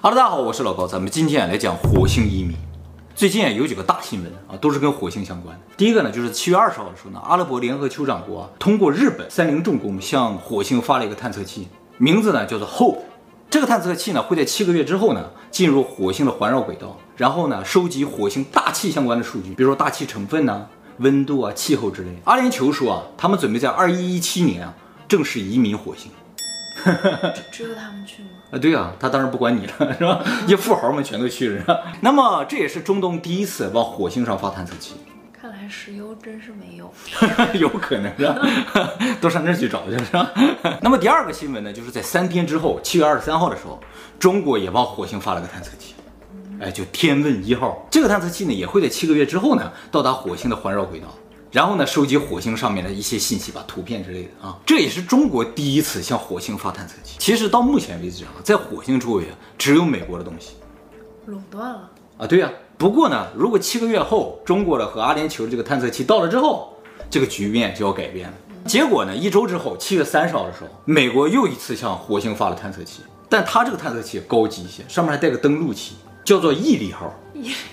Hello，大家好，我是老高，咱们今天来讲火星移民。最近啊，有几个大新闻啊，都是跟火星相关的。第一个呢，就是七月二十号的时候呢，阿拉伯联合酋长国啊，通过日本三菱重工向火星发了一个探测器，名字呢叫做 Hope。这个探测器呢，会在七个月之后呢，进入火星的环绕轨道，然后呢，收集火星大气相关的数据，比如说大气成分呐、温度啊、气候之类。阿联酋说啊，他们准备在二一一七年啊，正式移民火星。只有他们去吗？啊，对啊，他当然不管你了，是吧？一富豪们全都去了，是吧？那么这也是中东第一次往火星上发探测器。看来石油真是没有，有可能是吧？都上那儿去找去了，是吧？那么第二个新闻呢，就是在三天之后，七月二十三号的时候，中国也往火星发了个探测器，哎，就天问一号。这个探测器呢，也会在七个月之后呢，到达火星的环绕轨道。然后呢，收集火星上面的一些信息吧，图片之类的啊，这也是中国第一次向火星发探测器。其实到目前为止啊，在火星周围啊，只有美国的东西，垄断了啊。对呀、啊，不过呢，如果七个月后中国的和阿联酋的这个探测器到了之后，这个局面就要改变了。结果呢，一周之后，七月三十号的时候，美国又一次向火星发了探测器，但它这个探测器高级一些，上面还带个登陆器。叫做毅力号，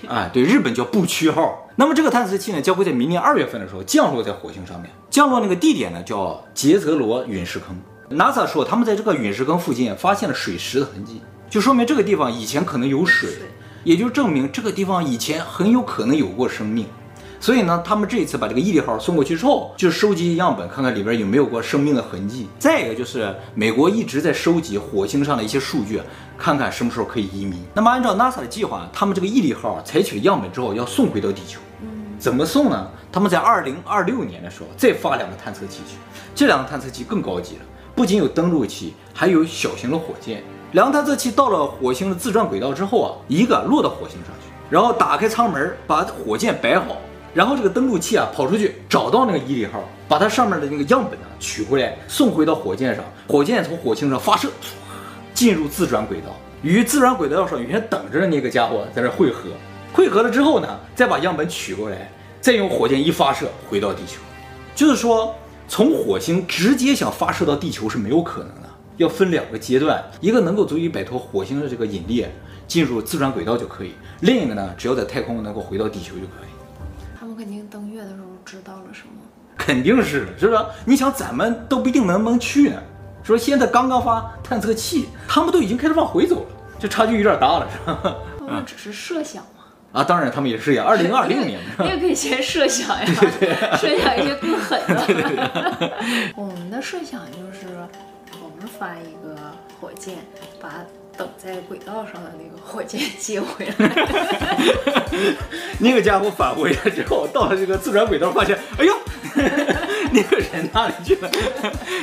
哎，对，日本叫不屈号。那么这个探测器呢，将会在明年二月份的时候降落在火星上面。降落那个地点呢，叫杰泽罗陨石坑。NASA 说他们在这个陨石坑附近发现了水石的痕迹，就说明这个地方以前可能有水，也就证明这个地方以前很有可能有过生命。所以呢，他们这一次把这个毅力号送过去之后，就收集样本，看看里边有没有过生命的痕迹。再一个就是美国一直在收集火星上的一些数据，看看什么时候可以移民。那么按照 NASA 的计划，他们这个毅力号采取了样本之后要送回到地球。怎么送呢？他们在二零二六年的时候再发两个探测器去，这两个探测器更高级了，不仅有登陆器，还有小型的火箭。两个探测器到了火星的自转轨道之后啊，一个落到火星上去，然后打开舱门，把火箭摆好。然后这个登陆器啊跑出去找到那个毅力号，把它上面的那个样本呢取回来，送回到火箭上。火箭从火星上发射，进入自转轨道，与自转轨道上原先等着的那个家伙在这汇合。汇合了之后呢，再把样本取过来，再用火箭一发射回到地球。就是说，从火星直接想发射到地球是没有可能的，要分两个阶段，一个能够足以摆脱火星的这个引力，进入自转轨道就可以；另一个呢，只要在太空能够回到地球就可以。肯定是，是不是？你想，咱们都不一定能不能去呢。说现在刚刚发探测器，他们都已经开始往回走了，这差距有点大了，是吧？他们只是设想嘛。啊，当然他们也是呀。二零二六年，你也可以先设想呀，对对对设想一些更狠的。我们的设想就是，我们发一个火箭，把等在轨道上的那个火箭接回来。那个家伙返回来之后，到了这个自转轨道，发现，哎呦，那个人哪里去了？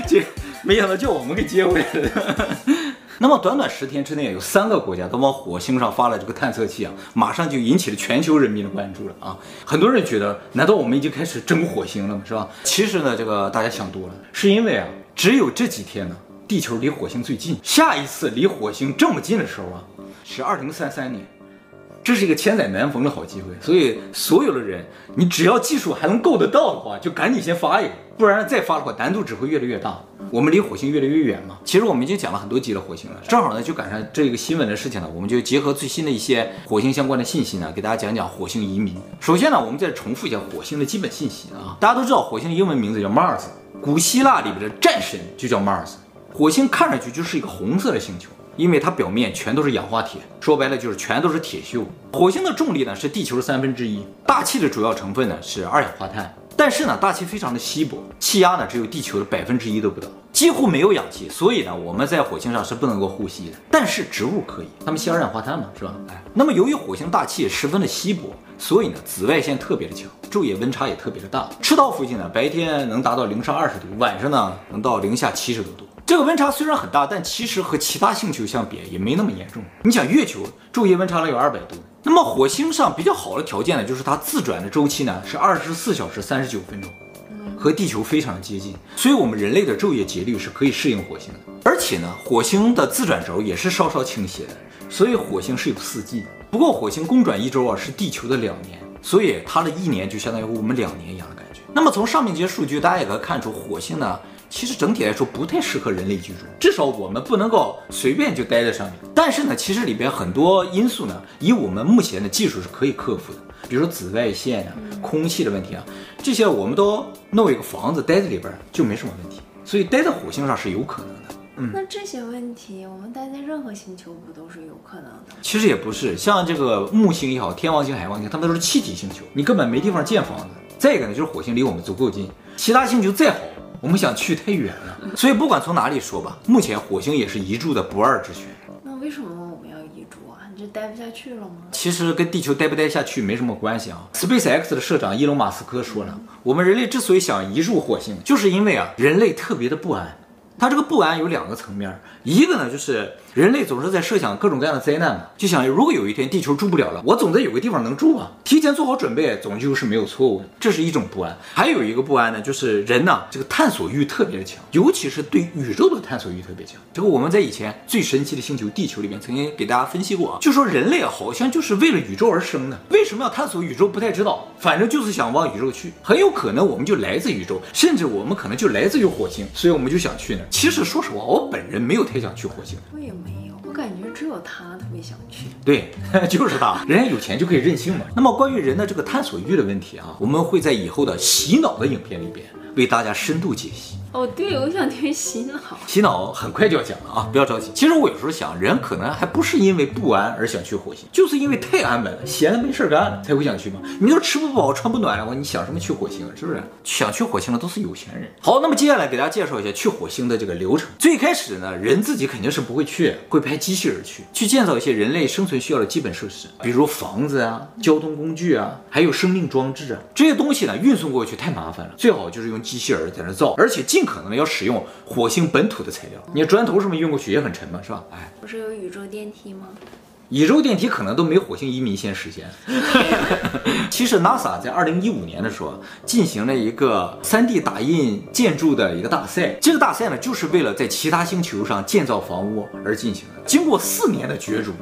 这没想到叫我们给接回来了。那么短短十天之内，有三个国家都往火星上发了这个探测器啊，马上就引起了全球人民的关注了啊！很多人觉得，难道我们已经开始征火星了吗？是吧？其实呢，这个大家想多了，是因为啊，只有这几天呢，地球离火星最近，下一次离火星这么近的时候啊，是二零三三年。这是一个千载难逢的好机会，所以所有的人，你只要技术还能够得到的话，就赶紧先发一个，不然再发的话难度只会越来越大。我们离火星越来越远嘛。其实我们已经讲了很多集了火星了，正好呢就赶上这个新闻的事情了，我们就结合最新的一些火星相关的信息呢，给大家讲讲火星移民。首先呢，我们再重复一下火星的基本信息啊，大家都知道火星的英文名字叫 Mars，古希腊里边的战神就叫 Mars，火星看上去就是一个红色的星球。因为它表面全都是氧化铁，说白了就是全都是铁锈。火星的重力呢是地球的三分之一，大气的主要成分呢是二氧化碳，但是呢大气非常的稀薄，气压呢只有地球的百分之一都不到，几乎没有氧气，所以呢我们在火星上是不能够呼吸的。但是植物可以，它们吸二氧化碳嘛，是吧？哎，那么由于火星大气十分的稀薄，所以呢紫外线特别的强，昼夜温差也特别的大。赤道附近呢白天能达到零上二十度，晚上呢能到零下七十多度。这个温差虽然很大，但其实和其他星球相比也没那么严重。你想，月球昼夜温差能有二百度，那么火星上比较好的条件呢，就是它自转的周期呢是二十四小时三十九分钟，和地球非常的接近，所以我们人类的昼夜节律是可以适应火星的。而且呢，火星的自转轴也是稍稍倾斜的，所以火星是有四季的。不过火星公转一周啊是地球的两年，所以它的一年就相当于我们两年一样的感觉。那么从上面这些数据，大家也可以看出，火星呢。其实整体来说不太适合人类居住，至少我们不能够随便就待在上面。但是呢，其实里边很多因素呢，以我们目前的技术是可以克服的，比如说紫外线啊、空气的问题啊，这些我们都弄一个房子待在里边就没什么问题。所以待在火星上是有可能的。嗯，那这些问题我们待在任何星球不都是有可能的？其实也不是，像这个木星也好，天王星、海王星，它们都是气体星球，你根本没地方建房子。再一个呢，就是火星离我们足够近，其他星球再好。我们想去太远了，所以不管从哪里说吧，目前火星也是移住的不二之选。那为什么我们要移住啊？你就待不下去了吗？其实跟地球待不待下去没什么关系啊。SpaceX 的社长伊隆马斯克说了，我们人类之所以想移入火星，就是因为啊，人类特别的不安。他这个不安有两个层面，一个呢就是。人类总是在设想各种各样的灾难嘛，就想如果有一天地球住不了了，我总得有个地方能住啊，提前做好准备，总就是没有错误的。这是一种不安。还有一个不安呢，就是人呢，这个探索欲特别的强，尤其是对宇宙的探索欲特别强。这个我们在以前最神奇的星球地球里面曾经给大家分析过啊，就说人类啊好像就是为了宇宙而生的。为什么要探索宇宙？不太知道，反正就是想往宇宙去。很有可能我们就来自宇宙，甚至我们可能就来自于火星，所以我们就想去那儿。其实说实话，我本人没有太想去火星。我感觉只有他特别想去。对，就是他，人家有钱就可以任性嘛。那么关于人的这个探索欲的问题啊，我们会在以后的洗脑的影片里边为大家深度解析。哦，对，我想听洗脑。洗脑很快就要讲了啊，不要着急。其实我有时候想，人可能还不是因为不安而想去火星，就是因为太安稳了，闲的没事干才会想去嘛。你要吃不饱穿不暖的话，你想什么去火星？是不是？想去火星的都是有钱人。好，那么接下来给大家介绍一下去火星的这个流程。最开始呢，人自己肯定是不会去，会派机器人去，去建造一些人类生存需要的基本设施，比如房子啊、交通工具啊，还有生命装置啊。这些东西呢，运送过去太麻烦了，最好就是用机器人在那造，而且进可能的要使用。火星本土的材料，你砖头什么运过去也很沉嘛，是吧？哎，不是有宇宙电梯吗？宇宙电梯可能都没火星移民先实现。其实 NASA 在二零一五年的时候进行了一个 3D 打印建筑的一个大赛，这个大赛呢就是为了在其他星球上建造房屋而进行的。经过四年的角逐，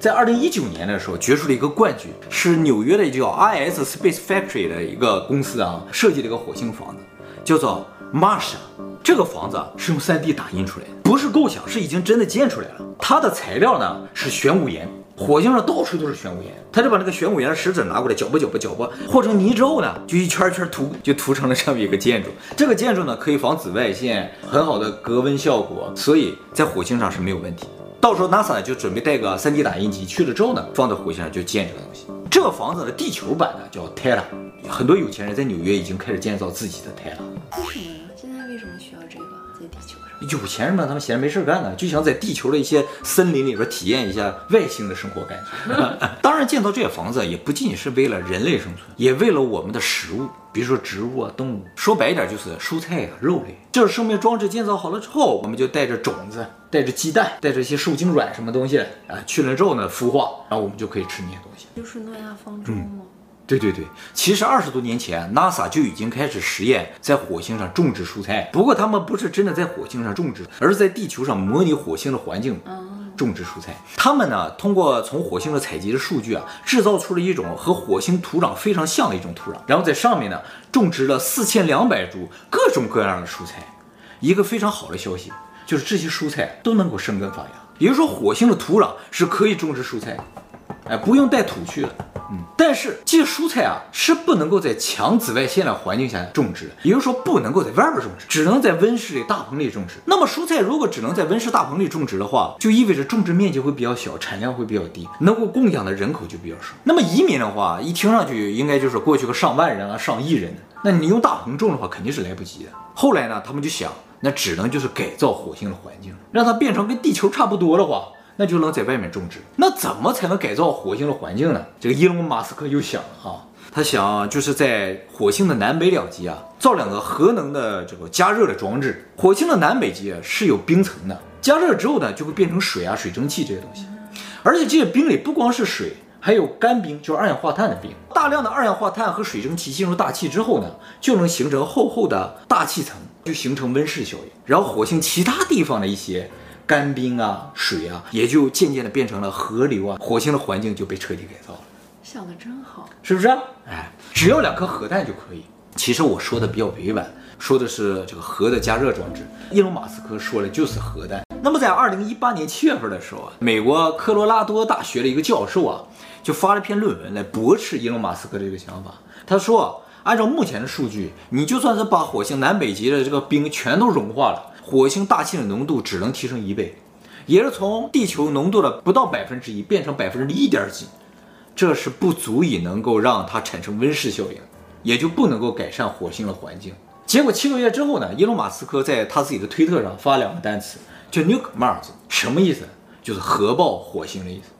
在二零一九年的时候决出了一个冠军，是纽约的叫 IS Space Factory 的一个公司啊设计了一个火星房子，叫做嘛是啊。这个房子是用 3D 打印出来的，不是构想，是已经真的建出来了。它的材料呢是玄武岩，火星上到处都是玄武岩，他就把那个玄武岩的石子拿过来搅和搅和搅和，和成泥之后呢，就一圈一圈涂，就涂成了这么一个建筑。这个建筑呢可以防紫外线，很好的隔温效果，所以在火星上是没有问题。到时候 NASA 就准备带个 3D 打印机去了之后呢，放在火星上就建这个东西。这个房子的地球版呢叫 t e l a 很多有钱人在纽约已经开始建造自己的 Terra。为什么？为什么需要这个？有钱人嘛，他们闲着没事干呢，就想在地球的一些森林里边体验一下外星的生活感觉。当然，建造这些房子也不仅仅是为了人类生存，也为了我们的食物，比如说植物啊、动物。说白一点，就是蔬菜啊、肉类。就是生命装置建造好了之后，我们就带着种子、带着鸡蛋、带着一些受精卵什么东西啊，去了之后呢，孵化，然后我们就可以吃那些东西。就是诺亚方舟吗？嗯对对对，其实二十多年前，NASA 就已经开始实验在火星上种植蔬菜。不过他们不是真的在火星上种植，而是在地球上模拟火星的环境种植蔬菜。他们呢，通过从火星的采集的数据啊，制造出了一种和火星土壤非常像的一种土壤，然后在上面呢种植了四千两百株各种各样的蔬菜。一个非常好的消息就是这些蔬菜都能够生根发芽，也就是说火星的土壤是可以种植蔬菜的。哎，不用带土去了。嗯，但是这些蔬菜啊是不能够在强紫外线的环境下种植的，也就是说不能够在外边种植，只能在温室里、大棚里种植。那么蔬菜如果只能在温室、大棚里种植的话，就意味着种植面积会比较小，产量会比较低，能够供养的人口就比较少。那么移民的话，一听上去应该就是过去个上万人啊、上亿人，那你用大棚种的话肯定是来不及的。后来呢，他们就想，那只能就是改造火星的环境，让它变成跟地球差不多的话。那就能在外面种植。那怎么才能改造火星的环境呢？这个伊隆马斯克又想了哈，他想就是在火星的南北两极啊，造两个核能的这个加热的装置。火星的南北极是有冰层的，加热之后呢就会变成水啊、水蒸气这些东西，而且这些冰里不光是水。还有干冰，就是二氧化碳的冰。大量的二氧化碳和水蒸气进入大气之后呢，就能形成厚厚的大气层，就形成温室效应。然后火星其他地方的一些干冰啊、水啊，也就渐渐的变成了河流啊。火星的环境就被彻底改造了。想的真好，是不是？哎，只要两颗核弹就可以。其实我说的比较委婉，说的是这个核的加热装置。伊隆马斯克说的就是核弹。那么在二零一八年七月份的时候啊，美国科罗拉多大学的一个教授啊。就发了篇论文来驳斥伊隆马斯克的这个想法。他说，按照目前的数据，你就算是把火星南北极的这个冰全都融化了，火星大气的浓度只能提升一倍，也是从地球浓度的不到百分之一变成百分之一点几，这是不足以能够让它产生温室效应，也就不能够改善火星的环境。结果七个月之后呢，伊隆马斯克在他自己的推特上发两个单词，叫 Nuke Mars，什么意思？就是核爆火星的意思。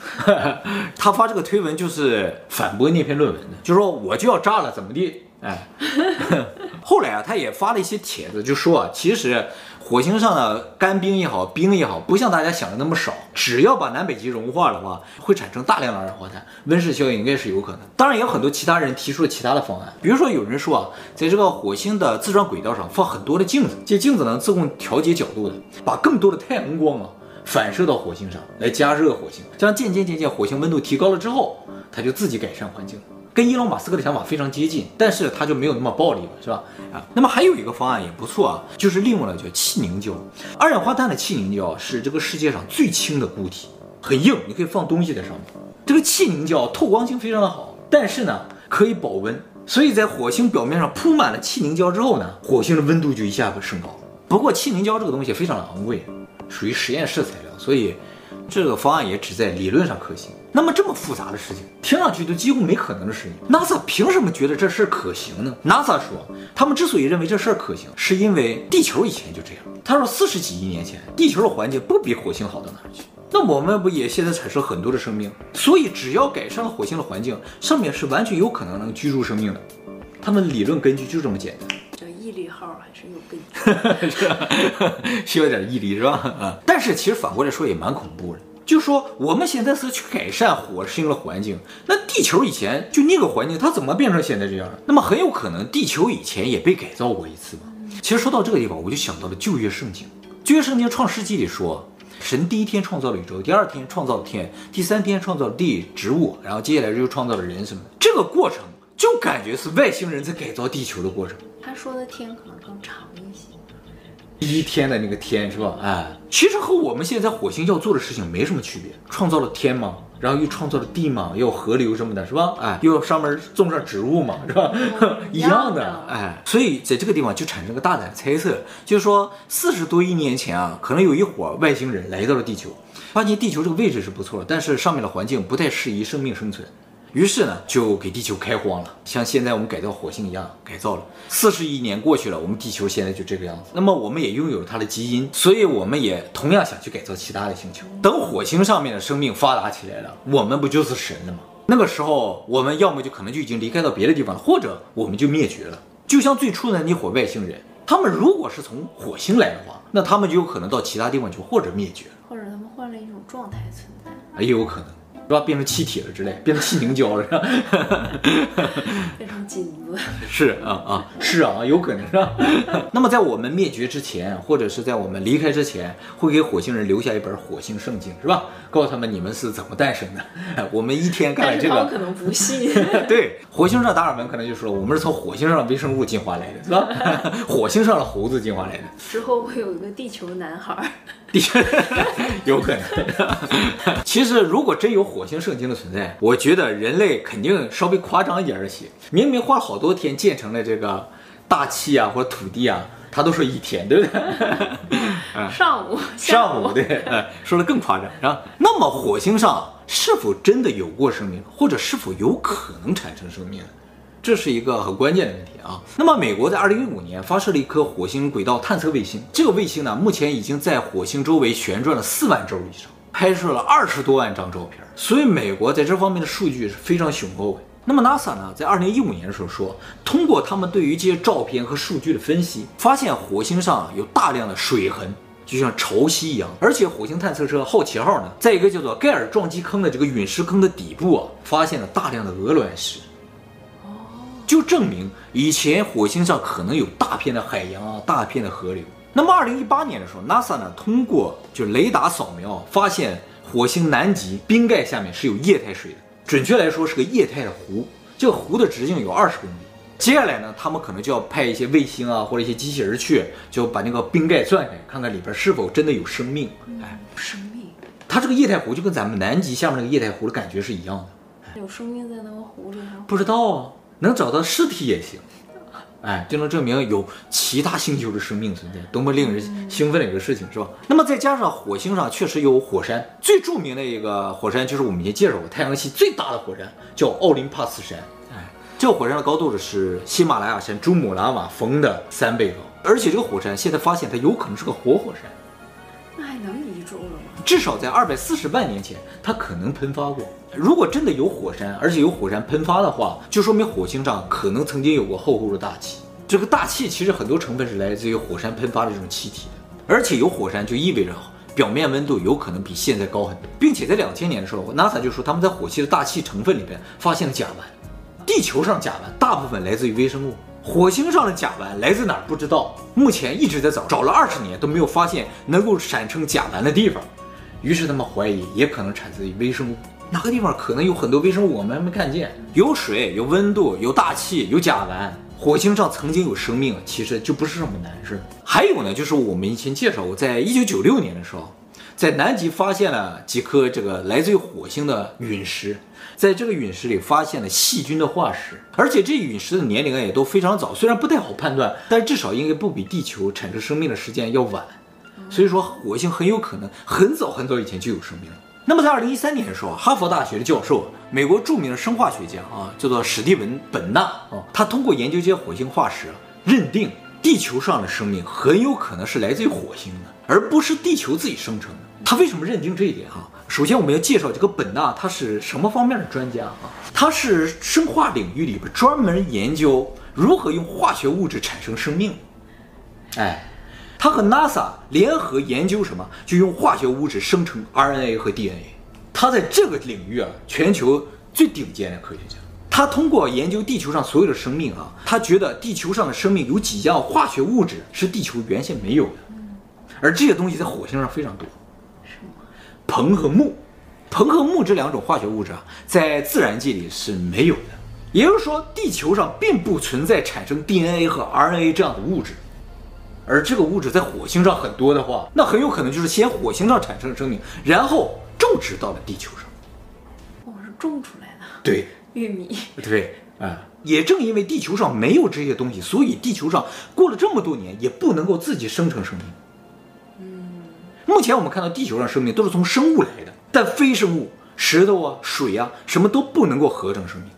他发这个推文就是反驳那篇论文的，就说我就要炸了，怎么地？哎，后来啊，他也发了一些帖子，就说啊，其实火星上的干冰也好，冰也好，不像大家想的那么少，只要把南北极融化的话，会产生大量的二氧化碳，温室效应应该是有可能。当然，也有很多其他人提出了其他的方案，比如说有人说啊，在这个火星的自转轨道上放很多的镜子，这镜子能自动调节角度的，把更多的太阳光啊。反射到火星上来加热火星，这样渐渐渐渐火星温度提高了之后，它就自己改善环境，跟伊隆马斯克的想法非常接近，但是它就没有那么暴力了，是吧？啊，那么还有一个方案也不错啊，就是利用了叫气凝胶，二氧化碳的气凝胶是这个世界上最轻的固体，很硬，你可以放东西在上面。这个气凝胶透光性非常的好，但是呢可以保温，所以在火星表面上铺满了气凝胶之后呢，火星的温度就一下子升高。不过气凝胶这个东西非常的昂贵。属于实验室材料，所以这个方案也只在理论上可行。那么这么复杂的事情，听上去都几乎没可能的事情，NASA 凭什么觉得这事儿可行呢？NASA 说，他们之所以认为这事儿可行，是因为地球以前就这样。他说，四十几亿年前，地球的环境不比火星好到哪儿去。那我们不也现在产生很多的生命？所以只要改善了火星的环境，上面是完全有可能能居住生命的。他们理论根据就这么简单。毅力号还是有根据，是吧？需要点毅力是吧？啊，但是其实反过来说也蛮恐怖的，就说我们现在是去改善火星的环境，那地球以前就那个环境，它怎么变成现在这样？那么很有可能地球以前也被改造过一次嘛？其实说到这个地方，我就想到了旧约圣经。旧约圣经创世纪里说，神第一天创造了宇宙，第二天创造了天，第三天创造了地、植物，然后接下来就创造了人什么的。这个过程就感觉是外星人在改造地球的过程。他说的天可能更长一些，一天的那个天是吧？哎，其实和我们现在火星要做的事情没什么区别。创造了天嘛，然后又创造了地嘛，又有河流什么的，是吧？哎，又上面种上植物嘛，是吧？嗯、一样的，哎，所以在这个地方就产生个大胆猜测，就是说四十多亿年前啊，可能有一伙外星人来到了地球，发现地球这个位置是不错，但是上面的环境不太适宜生命生存。于是呢，就给地球开荒了，像现在我们改造火星一样改造了。四十亿年过去了，我们地球现在就这个样子。那么我们也拥有了它的基因，所以我们也同样想去改造其他的星球。等火星上面的生命发达起来了，我们不就是神了吗？那个时候，我们要么就可能就已经离开到别的地方了，或者我们就灭绝了。就像最初的那伙外星人，他们如果是从火星来的话，那他们就有可能到其他地方去，或者灭绝，或者他们换了一种状态存在，也有可能。是吧？变成气体了之类，变成气凝胶了，是吧？变成金子。是啊啊，是啊，有可能是吧？那么在我们灭绝之前，或者是在我们离开之前，会给火星人留下一本火星圣经，是吧？告诉他们你们是怎么诞生的。我们一天干了这个，可能不信。对，火星上达尔文可能就说了，我们是从火星上的微生物进化来的，是吧？火星上的猴子进化来的。之后会有一个地球男孩。地 球有可能。其实如果真有火。星圣经的存在，我觉得人类肯定稍微夸张一点儿些。明明花了好多天建成了这个大气啊，或者土地啊，他都说一天，对不对？上午，上午，对，嗯，说的更夸张。然后，那么火星上是否真的有过生命，或者是否有可能产生生命？这是一个很关键的问题啊。那么，美国在二零一五年发射了一颗火星轨道探测卫星，这个卫星呢，目前已经在火星周围旋转了四万周以上。拍摄了二十多万张照片，所以美国在这方面的数据是非常雄厚的。那么 NASA 呢，在二零一五年的时候说，通过他们对于这些照片和数据的分析，发现火星上有大量的水痕，就像潮汐一样。而且火星探测车好奇号呢，在一个叫做盖尔撞击坑的这个陨石坑的底部啊，发现了大量的鹅卵石，就证明以前火星上可能有大片的海洋啊，大片的河流。那么二零一八年的时候，NASA 呢，通过就雷达扫描，发现火星南极冰盖下面是有液态水的。准确来说是个液态的湖，这个湖的直径有二十公里。接下来呢，他们可能就要派一些卫星啊，或者一些机器人去，就把那个冰盖钻开，看看里边是否真的有生命。哎，生命？它这个液态湖就跟咱们南极下面那个液态湖的感觉是一样的。有生命在那个湖里吗？不知道啊，能找到尸体也行。哎，就能证明有其他星球的生命存在，多么令人兴奋的一个事情，是吧？那么再加上火星上确实有火山，最著名的一个火山就是我们以前介绍过，太阳系最大的火山叫奥林帕斯山。哎，这个火山的高度是喜马拉雅山珠穆朗玛峰的三倍高，而且这个火山现在发现它有可能是个活火山。至少在二百四十万年前，它可能喷发过。如果真的有火山，而且有火山喷发的话，就说明火星上可能曾经有过厚厚的大气。这个大气其实很多成分是来自于火山喷发的这种气体的，而且有火山就意味着表面温度有可能比现在高很多，并且在两千年的时候，NASA 就说他们在火星的大气成分里边发现了甲烷。地球上甲烷大部分来自于微生物，火星上的甲烷来自哪儿不知道，目前一直在找，找了二十年都没有发现能够产生甲烷的地方，于是他们怀疑也可能产自于微生物。哪个地方可能有很多微生物，我们还没看见？有水，有温度，有大气，有甲烷。火星上曾经有生命，其实就不是什么难事。还有呢，就是我们以前介绍过，在一九九六年的时候，在南极发现了几颗这个来自于火星的陨石，在这个陨石里发现了细菌的化石，而且这陨石的年龄也都非常早，虽然不太好判断，但至少应该不比地球产生生命的时间要晚。所以说，火星很有可能很早很早以前就有生命了。那么在二零一三年的时候，哈佛大学的教授，美国著名的生化学家啊，叫做史蒂文·本纳啊，他通过研究这些火星化石，认定地球上的生命很有可能是来自于火星的，而不是地球自己生成的。他为什么认定这一点哈？首先我们要介绍这个本纳，他是什么方面的专家啊？他是生化领域里边专门研究如何用化学物质产生生命。哎。他和 NASA 联合研究什么？就用化学物质生成 RNA 和 DNA。他在这个领域啊，全球最顶尖的科学家。他通过研究地球上所有的生命啊，他觉得地球上的生命有几样化学物质是地球原先没有的，而这些东西在火星上非常多。什么？硼和钼。硼和钼这两种化学物质啊，在自然界里是没有的。也就是说，地球上并不存在产生 DNA 和 RNA 这样的物质。而这个物质在火星上很多的话，那很有可能就是先火星上产生生命，然后种植到了地球上。哦，是种出来的。对，玉米。对，啊，也正因为地球上没有这些东西，所以地球上过了这么多年也不能够自己生成生命。嗯，目前我们看到地球上生命都是从生物来的，但非生物，石头啊、水啊，什么都不能够合成生命。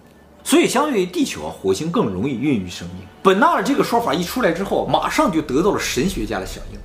所以，相对于地球啊，火星更容易孕育生命。本纳尔这个说法一出来之后，马上就得到了神学家的响应。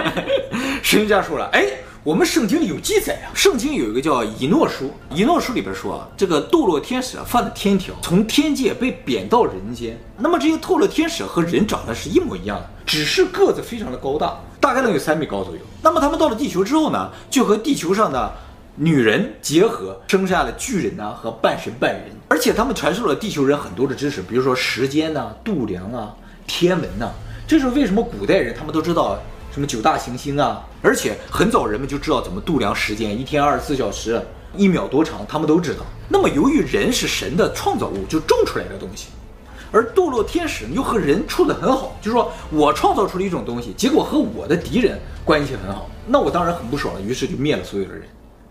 神学家说了：“哎，我们圣经里有记载啊，圣经有一个叫以诺书，以诺书里边说啊，这个堕落天使啊犯了天条，从天界被贬到人间。那么这些堕落天使和人长得是一模一样的，只是个子非常的高大，大概能有三米高左右。那么他们到了地球之后呢，就和地球上的。”女人结合生下了巨人呐、啊、和半神半人，而且他们传授了地球人很多的知识，比如说时间呐、度量啊、天文呐、这是为什么古代人他们都知道什么九大行星啊？而且很早人们就知道怎么度量时间，一天二十四小时，一秒多长，他们都知道。那么由于人是神的创造物，就种出来的东西，而堕落天使又和人处得很好，就是说我创造出了一种东西，结果和我的敌人关系很好，那我当然很不爽了，于是就灭了所有的人。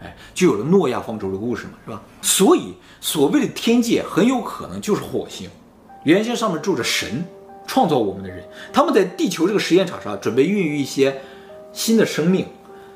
哎，就有了诺亚方舟的故事嘛，是吧？所以所谓的天界很有可能就是火星，原先上面住着神，创造我们的人，他们在地球这个实验场上准备孕育一些新的生命，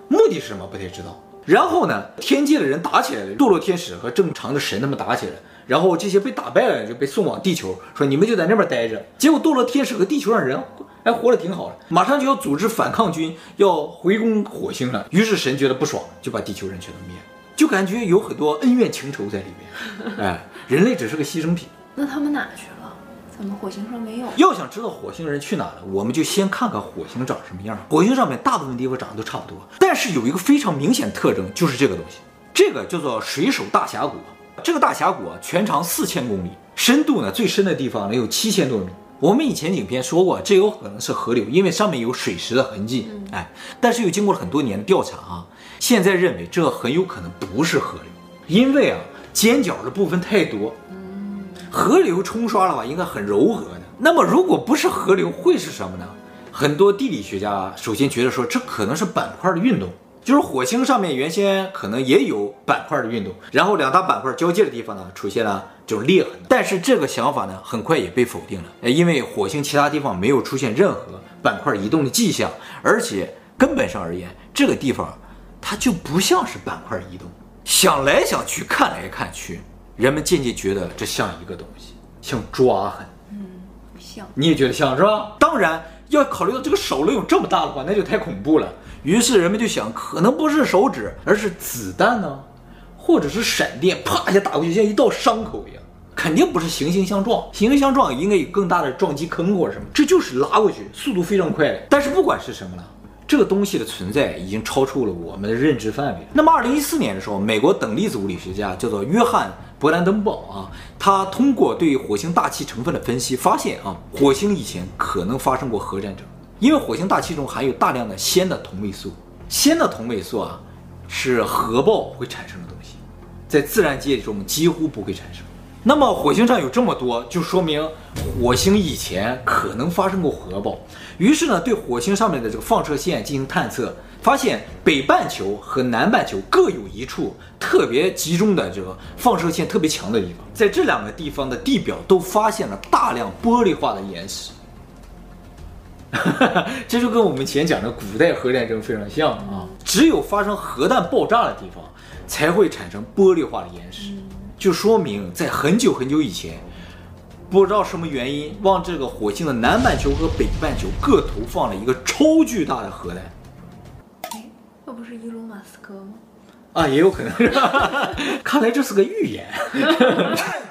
目的是什么不太知道。然后呢，天界的人打起来了，堕落天使和正常的神他们打起来，然后这些被打败了就被送往地球，说你们就在那边待着。结果堕落天使和地球上人还活得挺好的，马上就要组织反抗军要回攻火星了。于是神觉得不爽，就把地球人全都灭了，就感觉有很多恩怨情仇在里面。哎，人类只是个牺牲品。那他们哪去了？怎么火星上没有？要想知道火星人去哪了，我们就先看看火星长什么样。火星上面大部分地方长得都差不多，但是有一个非常明显特征，就是这个东西，这个叫做水手大峡谷。这个大峡谷啊，全长四千公里，深度呢最深的地方能有七千多米。我们以前影片说过，这有可能是河流，因为上面有水石的痕迹。哎，但是又经过了很多年的调查啊，现在认为这很有可能不是河流，因为啊尖角的部分太多。河流冲刷的话，应该很柔和的。那么，如果不是河流，会是什么呢？很多地理学家首先觉得说，这可能是板块的运动，就是火星上面原先可能也有板块的运动，然后两大板块交界的地方呢，出现了就是裂痕。但是这个想法呢，很快也被否定了，因为火星其他地方没有出现任何板块移动的迹象，而且根本上而言，这个地方它就不像是板块移动。想来想去，看来看去。人们渐渐觉得这像一个东西，像抓痕。嗯，像。你也觉得像是吧？当然，要考虑到这个手能有这么大的话，那就太恐怖了。于是人们就想，可能不是手指，而是子弹呢，或者是闪电，啪一下打过去，像一道伤口一样。肯定不是行星相撞，行星相撞应该有更大的撞击坑或者什么，这就是拉过去，速度非常快的。但是不管是什么了。这个东西的存在已经超出了我们的认知范围。那么，二零一四年的时候，美国等粒子物理学家叫做约翰·勃兰登堡啊，他通过对火星大气成分的分析，发现啊，火星以前可能发生过核战争，因为火星大气中含有大量的氙的同位素。氙的同位素啊，是核爆会产生的东西，在自然界中几乎不会产生。那么火星上有这么多，就说明火星以前可能发生过核爆。于是呢，对火星上面的这个放射线进行探测，发现北半球和南半球各有一处特别集中的这个放射线特别强的地方。在这两个地方的地表都发现了大量玻璃化的岩石。这就跟我们前讲的古代核战争非常像啊！只有发生核弹爆炸的地方，才会产生玻璃化的岩石。就说明在很久很久以前，不知道什么原因，往这个火星的南半球和北半球各投放了一个超巨大的核弹。哎，那不是伊隆马斯克吗？啊，也有可能是吧。看来这是个预言。